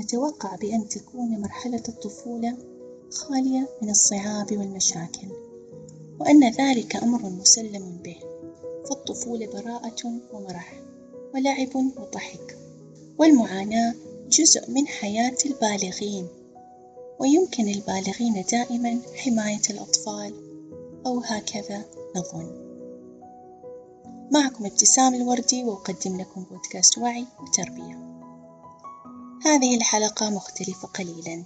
نتوقع بأن تكون مرحلة الطفولة خالية من الصعاب والمشاكل، وأن ذلك أمر مسلم به، فالطفولة براءة ومرح، ولعب وضحك، والمعاناة جزء من حياة البالغين، ويمكن للبالغين دائمًا حماية الأطفال أو هكذا نظن. معكم ابتسام الوردي وأقدم لكم بودكاست وعي وتربية. هذه الحلقة مختلفة قليلًا،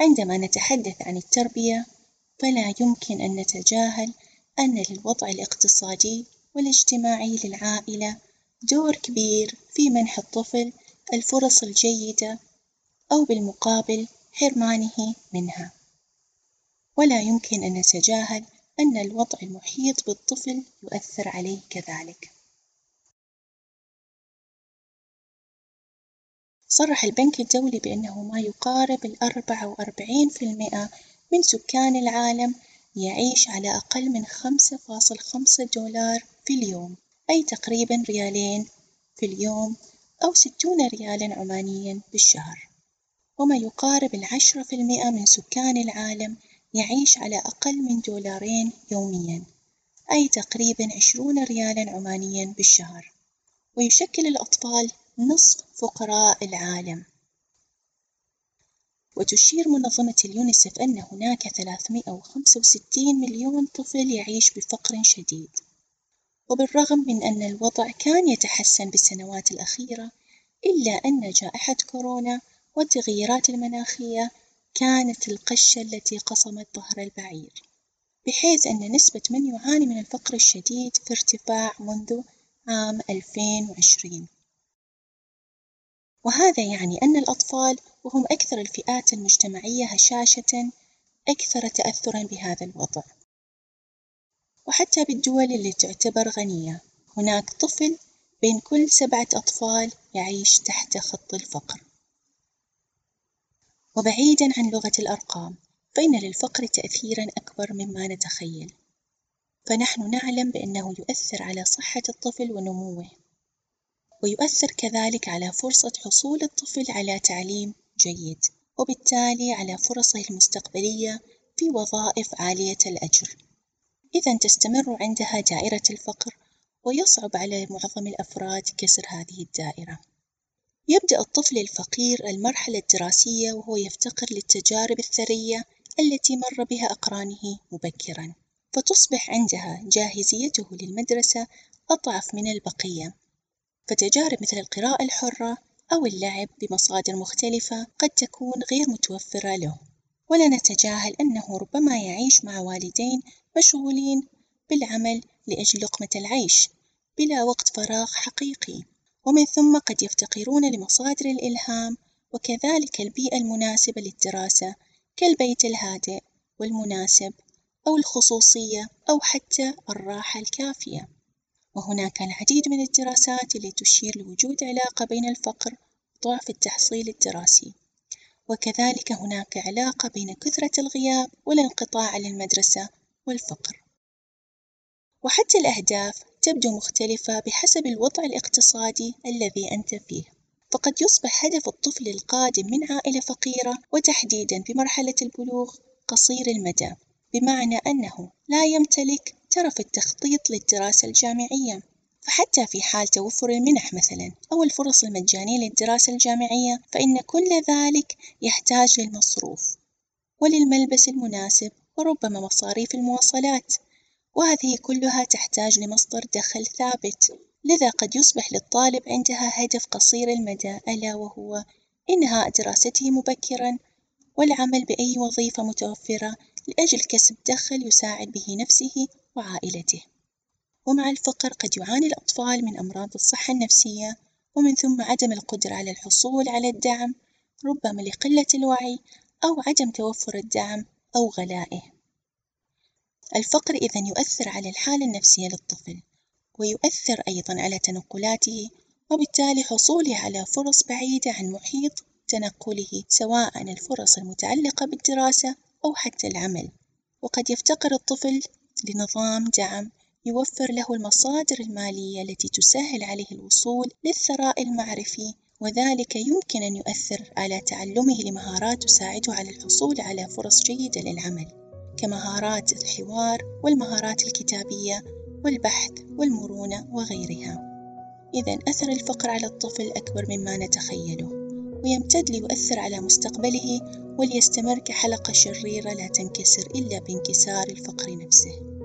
عندما نتحدث عن التربية فلا يمكن أن نتجاهل أن للوضع الاقتصادي والاجتماعي للعائلة دور كبير في منح الطفل الفرص الجيدة أو بالمقابل حرمانه منها، ولا يمكن أن نتجاهل أن الوضع المحيط بالطفل يؤثر عليه كذلك. صرح البنك الدولي بأنه ما يقارب الأربعة وأربعين في المئة من سكان العالم يعيش على أقل من خمسة فاصل خمسة دولار في اليوم، أي تقريبًا ريالين في اليوم أو ستون ريالًا عمانيًا بالشهر، وما يقارب العشرة في المئة من سكان العالم يعيش على أقل من دولارين يوميًا، أي تقريبًا عشرون ريالًا عمانيًا بالشهر، ويشكل الأطفال نصف فقراء العالم. وتشير منظمة اليونيسف أن هناك ثلاثمائة وخمسة وستين مليون طفل يعيش بفقر شديد. وبالرغم من أن الوضع كان يتحسن بالسنوات الأخيرة، إلا أن جائحة كورونا والتغيرات المناخية كانت القشة التي قصمت ظهر البعير، بحيث أن نسبة من يعاني من الفقر الشديد في ارتفاع منذ عام ألفين وعشرين. وهذا يعني أن الأطفال وهم أكثر الفئات المجتمعية هشاشة أكثر تأثرًا بهذا الوضع، وحتى بالدول اللي تعتبر غنية هناك طفل بين كل سبعة أطفال يعيش تحت خط الفقر، وبعيدًا عن لغة الأرقام فإن للفقر تأثيرًا أكبر مما نتخيل، فنحن نعلم بأنه يؤثر على صحة الطفل ونموه. ويؤثر كذلك على فرصة حصول الطفل على تعليم جيد، وبالتالي على فرصه المستقبلية في وظائف عالية الأجر. إذا تستمر عندها دائرة الفقر ويصعب على معظم الأفراد كسر هذه الدائرة. يبدأ الطفل الفقير المرحلة الدراسية وهو يفتقر للتجارب الثرية التي مر بها أقرانه مبكرًا، فتصبح عندها جاهزيته للمدرسة أضعف من البقية. فتجارب مثل القراءة الحرة أو اللعب بمصادر مختلفة قد تكون غير متوفرة له، ولا نتجاهل أنه ربما يعيش مع والدين مشغولين بالعمل لأجل لقمة العيش بلا وقت فراغ حقيقي، ومن ثم قد يفتقرون لمصادر الإلهام وكذلك البيئة المناسبة للدراسة كالبيت الهادئ والمناسب أو الخصوصية أو حتى الراحة الكافية. وهناك العديد من الدراسات اللي تشير لوجود علاقة بين الفقر وضعف التحصيل الدراسي، وكذلك هناك علاقة بين كثرة الغياب والانقطاع عن المدرسة والفقر، وحتى الأهداف تبدو مختلفة بحسب الوضع الاقتصادي الذي أنت فيه، فقد يصبح هدف الطفل القادم من عائلة فقيرة وتحديدًا في مرحلة البلوغ قصير المدى، بمعنى أنه لا يمتلك ترف التخطيط للدراسة الجامعية، فحتى في حال توفر المنح مثلًا أو الفرص المجانية للدراسة الجامعية فإن كل ذلك يحتاج للمصروف وللملبس المناسب وربما مصاريف المواصلات، وهذه كلها تحتاج لمصدر دخل ثابت، لذا قد يصبح للطالب عندها هدف قصير المدى ألا وهو إنهاء دراسته مبكرًا والعمل بأي وظيفة متوفرة لأجل كسب دخل يساعد به نفسه وعائلته، ومع الفقر قد يعاني الأطفال من أمراض الصحة النفسية ومن ثم عدم القدرة على الحصول على الدعم ربما لقلة الوعي أو عدم توفر الدعم أو غلائه. الفقر إذا يؤثر على الحالة النفسية للطفل، ويؤثر أيضًا على تنقلاته وبالتالي حصوله على فرص بعيدة عن محيط تنقله سواء الفرص المتعلقة بالدراسة أو حتى العمل، وقد يفتقر الطفل لنظام دعم يوفر له المصادر المالية التي تسهل عليه الوصول للثراء المعرفي وذلك يمكن أن يؤثر على تعلمه لمهارات تساعده على الحصول على فرص جيدة للعمل كمهارات الحوار والمهارات الكتابية والبحث والمرونة وغيرها. إذا أثر الفقر على الطفل أكبر مما نتخيله. ويمتد ليؤثر على مستقبله وليستمر كحلقة شريرة لا تنكسر إلا بانكسار الفقر نفسه.